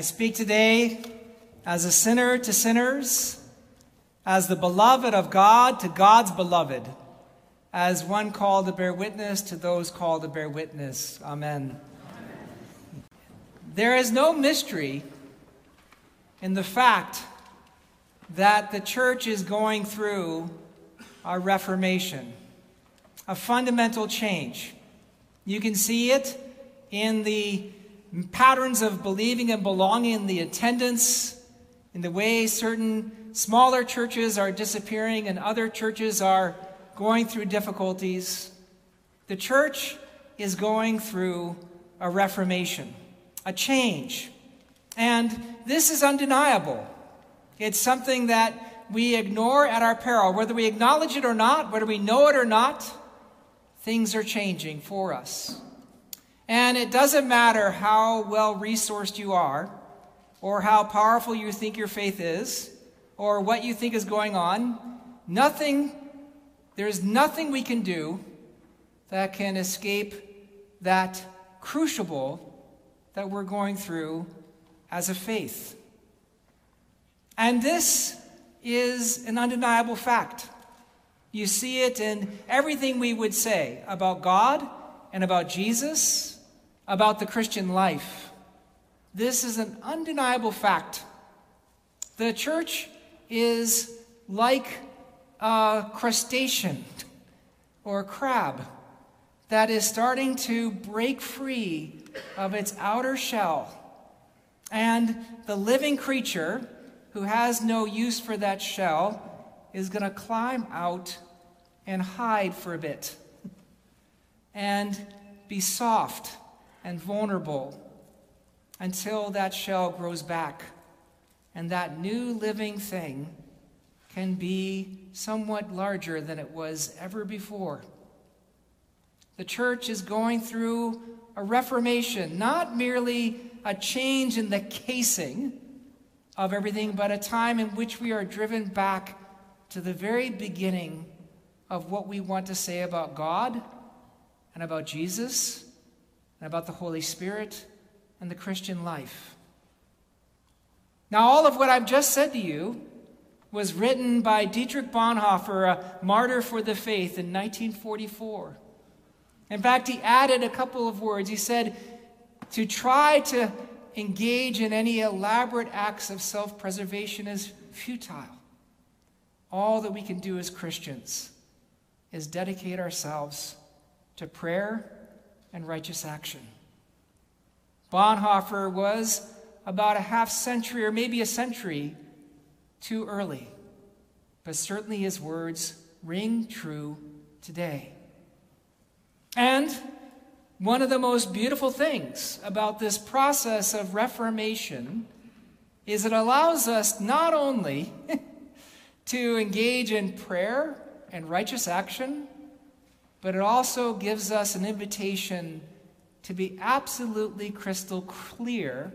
I speak today as a sinner to sinners, as the beloved of God to God's beloved, as one called to bear witness to those called to bear witness. Amen. Amen. There is no mystery in the fact that the church is going through a reformation, a fundamental change. You can see it in the patterns of believing and belonging in the attendance, in the way certain smaller churches are disappearing and other churches are going through difficulties. The church is going through a reformation, a change. And this is undeniable. It's something that we ignore at our peril. Whether we acknowledge it or not, whether we know it or not, things are changing for us. And it doesn't matter how well resourced you are, or how powerful you think your faith is, or what you think is going on, nothing, there's nothing we can do that can escape that crucible that we're going through as a faith. And this is an undeniable fact. You see it in everything we would say about God and about Jesus about the Christian life. This is an undeniable fact. The church is like a crustacean or a crab that is starting to break free of its outer shell. And the living creature who has no use for that shell is going to climb out and hide for a bit and be soft and vulnerable until that shell grows back and that new living thing can be somewhat larger than it was ever before. The church is going through a reformation, not merely a change in the casing of everything, but a time in which we are driven back to the very beginning of what we want to say about God and about Jesus and about the Holy Spirit and the Christian life. Now, all of what I've just said to you was written by Dietrich Bonhoeffer, a martyr for the faith, in 1944. In fact, he added a couple of words. He said, To try to engage in any elaborate acts of self preservation is futile. All that we can do as Christians is dedicate ourselves to prayer and righteous action. Bonhoeffer was about a half century or maybe a century too early, but certainly his words ring true today. And one of the most beautiful things about this process of reformation is it allows us not only to engage in prayer and righteous action, but it also gives us an invitation to be absolutely crystal clear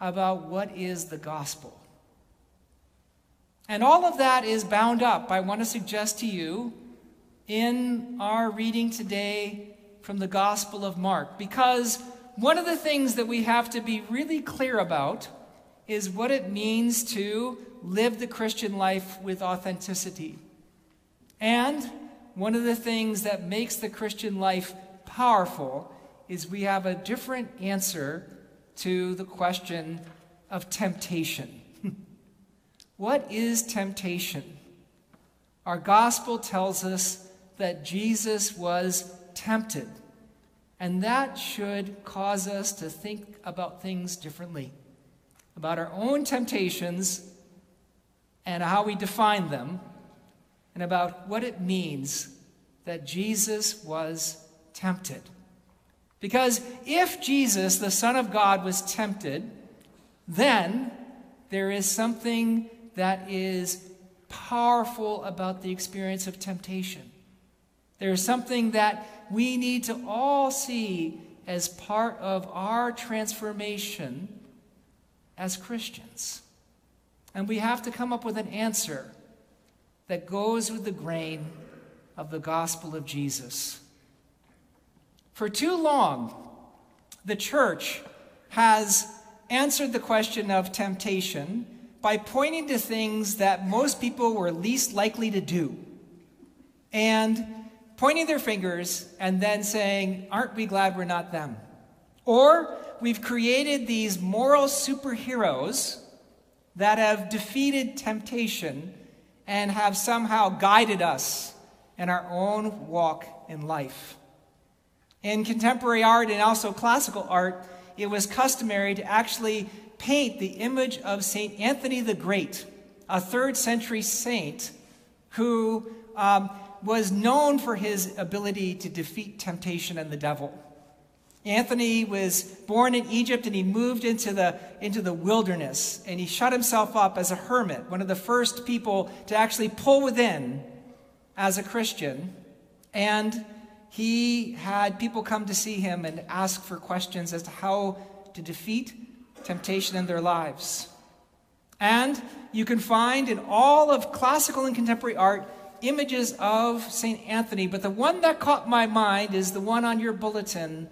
about what is the gospel. And all of that is bound up, I want to suggest to you, in our reading today from the Gospel of Mark. Because one of the things that we have to be really clear about is what it means to live the Christian life with authenticity. And one of the things that makes the Christian life powerful is we have a different answer to the question of temptation. what is temptation? Our gospel tells us that Jesus was tempted, and that should cause us to think about things differently, about our own temptations and how we define them and about what it means that Jesus was tempted. Because if Jesus, the Son of God, was tempted, then there is something that is powerful about the experience of temptation. There is something that we need to all see as part of our transformation as Christians. And we have to come up with an answer that goes with the grain of the gospel of Jesus. For too long, the church has answered the question of temptation by pointing to things that most people were least likely to do and pointing their fingers and then saying, Aren't we glad we're not them? Or we've created these moral superheroes that have defeated temptation and have somehow guided us in our own walk in life. In contemporary art and also classical art, it was customary to actually paint the image of St. Anthony the Great, a third century saint who um, was known for his ability to defeat temptation and the devil. Anthony was born in Egypt and he moved into the, into the wilderness and he shut himself up as a hermit, one of the first people to actually pull within as a Christian. And he had people come to see him and ask for questions as to how to defeat temptation in their lives. And you can find in all of classical and contemporary art images of St. Anthony, but the one that caught my mind is the one on your bulletin,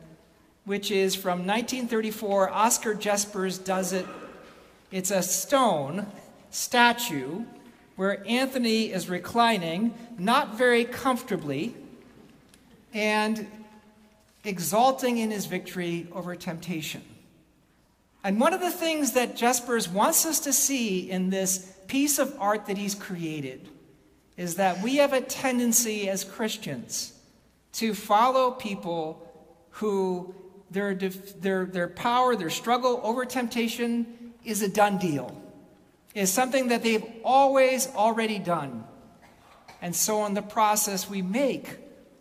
which is from 1934. Oscar Jespers does it. It's a stone statue where Anthony is reclining, not very comfortably and exalting in his victory over temptation. And one of the things that Jespers wants us to see in this piece of art that he's created is that we have a tendency as Christians to follow people who their, their, their power, their struggle over temptation is a done deal, is something that they've always already done. And so, in the process, we make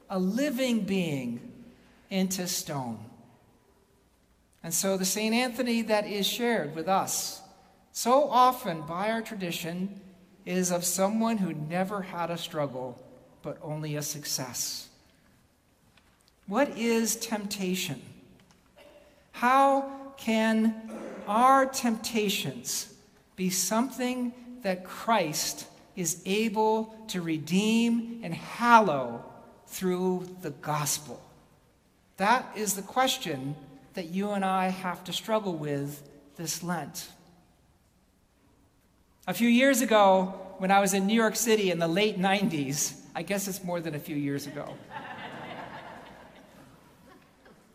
a living being into stone. And so the St. Anthony that is shared with us so often by our tradition is of someone who never had a struggle, but only a success. What is temptation? How can our temptations be something that Christ is able to redeem and hallow through the gospel? That is the question that you and I have to struggle with this Lent. A few years ago, when I was in New York City in the late 90s, I guess it's more than a few years ago.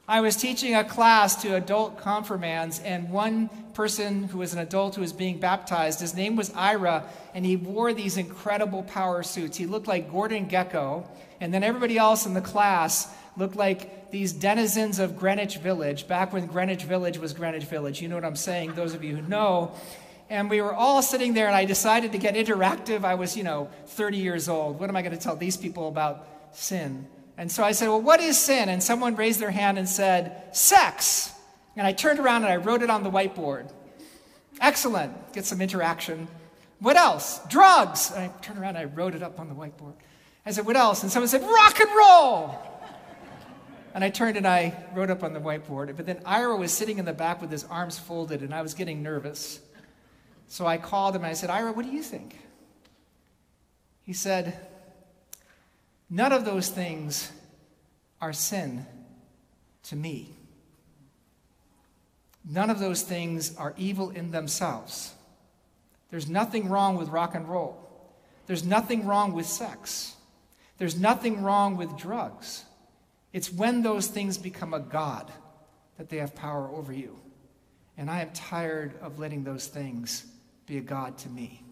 I was teaching a class to adult confirmands, and one person who was an adult who was being baptized, his name was Ira, and he wore these incredible power suits. He looked like Gordon Gekko, and then everybody else in the class looked like these denizens of Greenwich Village, back when Greenwich Village was Greenwich Village. You know what I'm saying, those of you who know. And we were all sitting there, and I decided to get interactive. I was, you know, 30 years old. What am I going to tell these people about sin? And so I said, Well, what is sin? And someone raised their hand and said, Sex. And I turned around and I wrote it on the whiteboard. Excellent. Get some interaction. What else? Drugs. And I turned around and I wrote it up on the whiteboard. I said, What else? And someone said, Rock and roll. And I turned and I wrote up on the whiteboard. But then Ira was sitting in the back with his arms folded, and I was getting nervous. So I called him and I said, Ira, what do you think? He said, None of those things are sin to me. None of those things are evil in themselves. There's nothing wrong with rock and roll. There's nothing wrong with sex. There's nothing wrong with drugs. It's when those things become a God that they have power over you. And I am tired of letting those things be a God to me.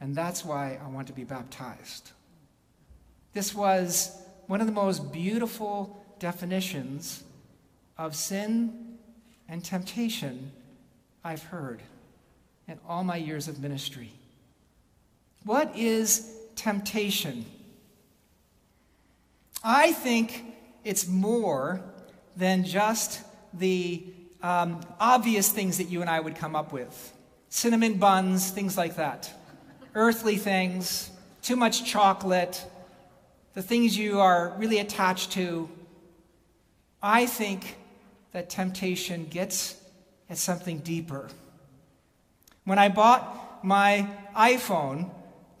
And that's why I want to be baptized. This was one of the most beautiful definitions of sin and temptation I've heard in all my years of ministry. What is temptation? I think it's more than just the um, obvious things that you and I would come up with cinnamon buns, things like that, earthly things, too much chocolate, the things you are really attached to. I think that temptation gets at something deeper. When I bought my iPhone,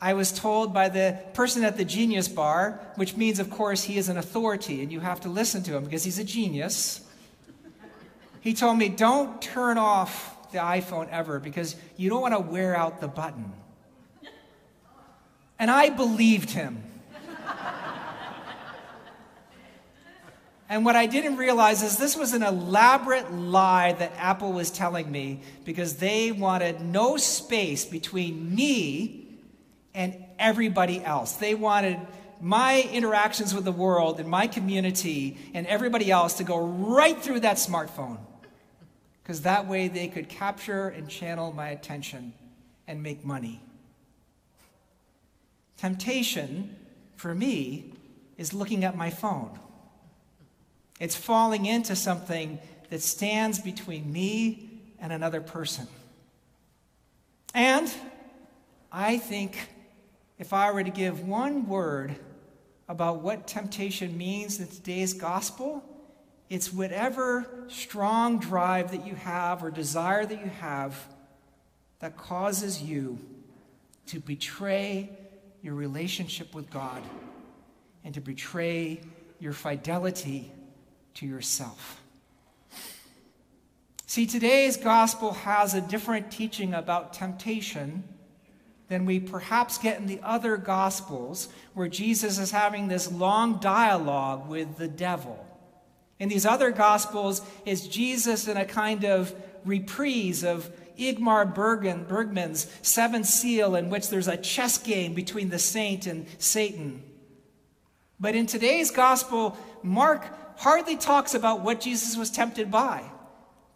I was told by the person at the Genius Bar, which means, of course, he is an authority and you have to listen to him because he's a genius. He told me, don't turn off the iPhone ever because you don't want to wear out the button. And I believed him. And what I didn't realize is this was an elaborate lie that Apple was telling me because they wanted no space between me and everybody else. They wanted my interactions with the world and my community and everybody else to go right through that smartphone because that way they could capture and channel my attention and make money. Temptation, for me, is looking at my phone. It's falling into something that stands between me and another person. And I think if I were to give one word about what temptation means in today's gospel, it's whatever strong drive that you have or desire that you have that causes you to betray your relationship with God and to betray your fidelity to yourself. See, today's gospel has a different teaching about temptation than we perhaps get in the other gospels, where Jesus is having this long dialogue with the devil. In these other Gospels, is Jesus in a kind of reprise of Ingmar Bergen, Bergman's Seven Seal, in which there's a chess game between the saint and Satan. But in today's Gospel, Mark hardly talks about what Jesus was tempted by.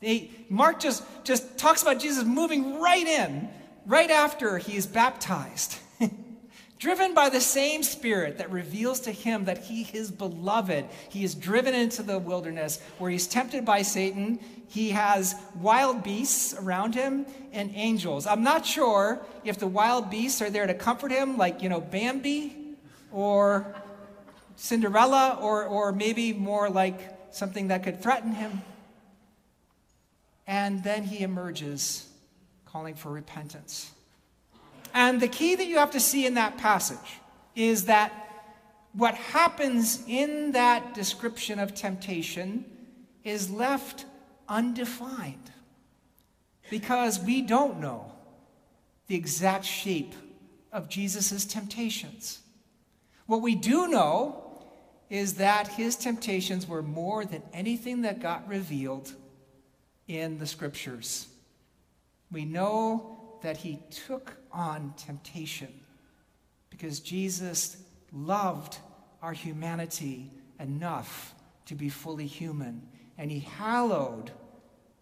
They, Mark just, just talks about Jesus moving right in, right after he is baptized. driven by the same spirit that reveals to him that he is beloved. He is driven into the wilderness where he's tempted by Satan. He has wild beasts around him and angels. I'm not sure if the wild beasts are there to comfort him, like, you know, Bambi or Cinderella, or, or maybe more like something that could threaten him. And then he emerges calling for repentance. And the key that you have to see in that passage is that what happens in that description of temptation is left undefined because we don't know the exact shape of Jesus' temptations. What we do know is that his temptations were more than anything that got revealed in the scriptures. We know that he took on temptation because Jesus loved our humanity enough to be fully human. And he hallowed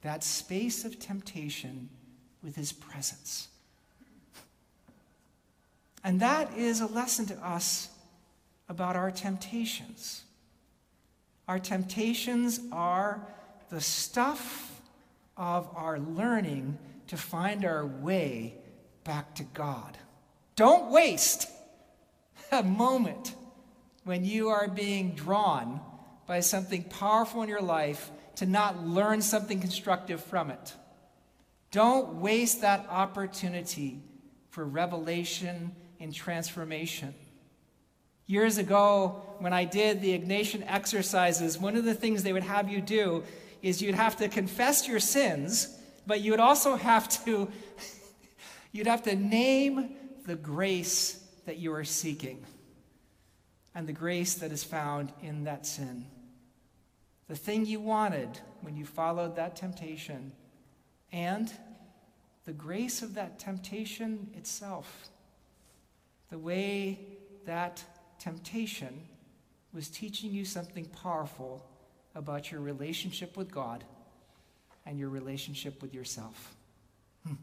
that space of temptation with his presence. And that is a lesson to us about our temptations. Our temptations are the stuff of our learning to find our way back to God. Don't waste a moment when you are being drawn by something powerful in your life to not learn something constructive from it. Don't waste that opportunity for revelation and transformation. Years ago, when I did the Ignatian exercises, one of the things they would have you do is you'd have to confess your sins but you would also have to you'd have to name the grace that you are seeking and the grace that is found in that sin. The thing you wanted when you followed that temptation and the grace of that temptation itself. The way that temptation was teaching you something powerful about your relationship with God and your relationship with yourself. Hmm.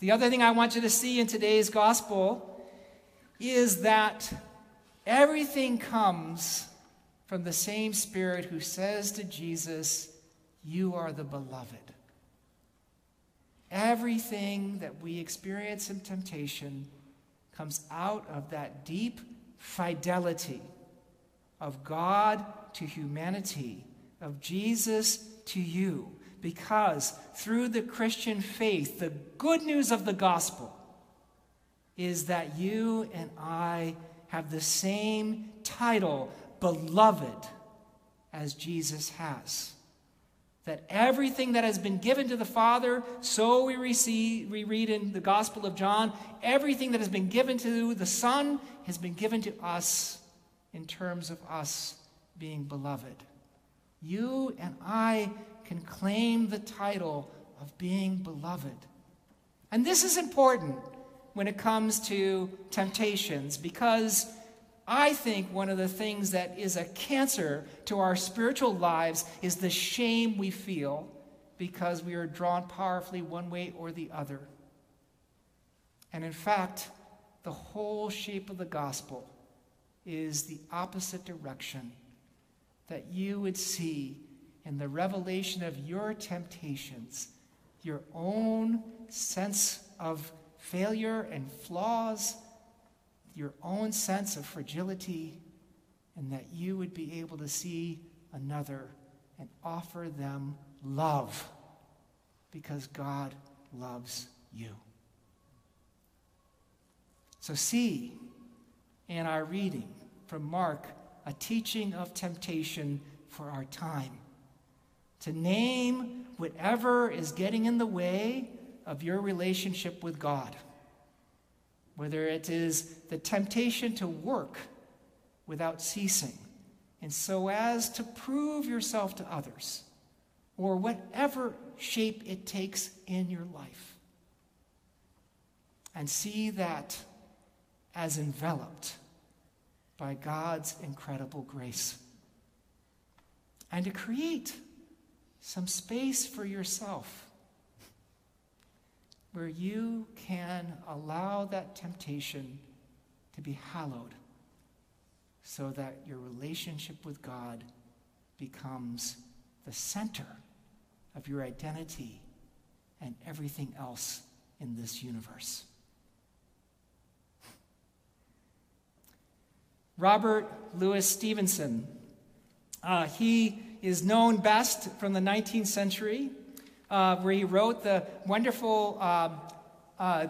The other thing I want you to see in today's gospel is that everything comes from the same Spirit who says to Jesus, you are the beloved. Everything that we experience in temptation comes out of that deep fidelity of God to humanity, of Jesus to you. Because through the Christian faith, the good news of the gospel is that you and I have the same title, beloved, as Jesus has. That everything that has been given to the Father, so we receive, we read in the Gospel of John, everything that has been given to the Son has been given to us in terms of us being beloved. You and I can claim the title of being beloved. And this is important when it comes to temptations because I think one of the things that is a cancer to our spiritual lives is the shame we feel because we are drawn powerfully one way or the other. And in fact, the whole shape of the gospel is the opposite direction that you would see in the revelation of your temptations, your own sense of failure and flaws your own sense of fragility, and that you would be able to see another and offer them love because God loves you. So, see in our reading from Mark a teaching of temptation for our time. To name whatever is getting in the way of your relationship with God whether it is the temptation to work without ceasing, and so as to prove yourself to others, or whatever shape it takes in your life. And see that as enveloped by God's incredible grace. And to create some space for yourself where you can allow that temptation to be hallowed so that your relationship with God becomes the center of your identity and everything else in this universe. Robert Louis Stevenson, uh, he is known best from the 19th century uh, where he wrote the wonderful um, uh,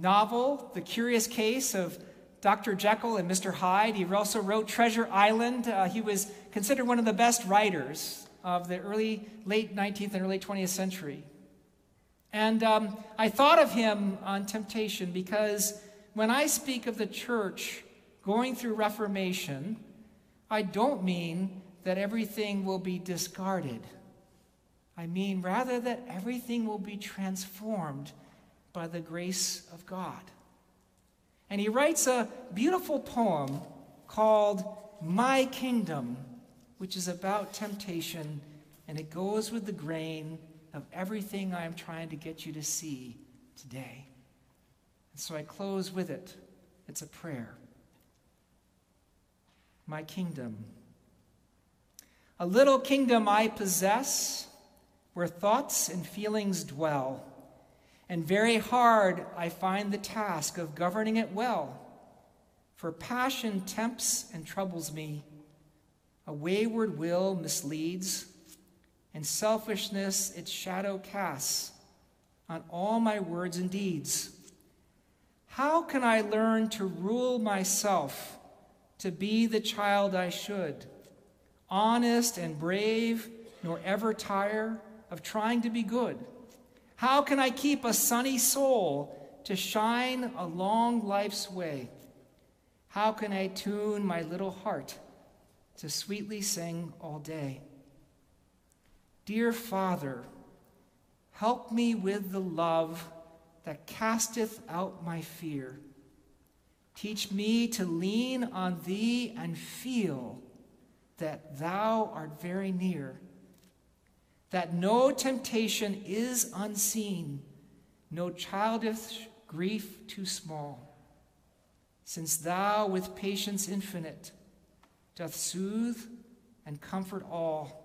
novel, The Curious Case of Dr. Jekyll and Mr. Hyde. He also wrote Treasure Island. Uh, he was considered one of the best writers of the early, late 19th and early 20th century. And um, I thought of him on temptation because when I speak of the church going through Reformation, I don't mean that everything will be discarded. I mean, rather, that everything will be transformed by the grace of God. And he writes a beautiful poem called My Kingdom, which is about temptation, and it goes with the grain of everything I am trying to get you to see today. And so I close with it. It's a prayer. My kingdom. A little kingdom I possess where thoughts and feelings dwell. And very hard I find the task of governing it well. For passion tempts and troubles me, a wayward will misleads, and selfishness its shadow casts on all my words and deeds. How can I learn to rule myself, to be the child I should, honest and brave, nor ever tire? Of trying to be good? How can I keep a sunny soul to shine along life's way? How can I tune my little heart to sweetly sing all day? Dear Father, help me with the love that casteth out my fear. Teach me to lean on Thee and feel that Thou art very near that no temptation is unseen, no childish grief too small, since thou with patience infinite doth soothe and comfort all.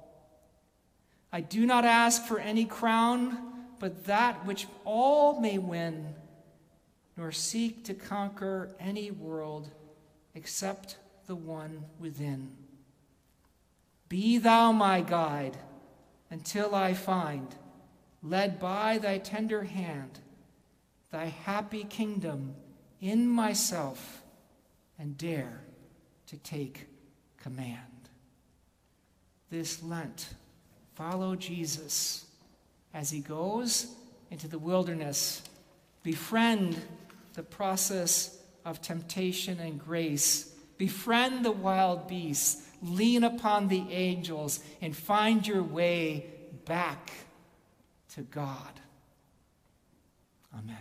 I do not ask for any crown, but that which all may win, nor seek to conquer any world except the one within. Be thou my guide until I find, led by thy tender hand, thy happy kingdom in myself, and dare to take command. This Lent, follow Jesus as he goes into the wilderness, befriend the process of temptation and grace, befriend the wild beasts, lean upon the angels, and find your way back to God. Amen.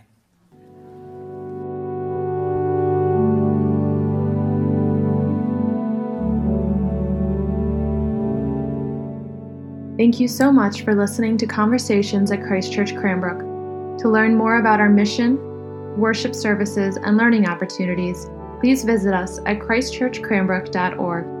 Thank you so much for listening to Conversations at Christ Church Cranbrook. To learn more about our mission, worship services, and learning opportunities, please visit us at christchurchcranbrook.org.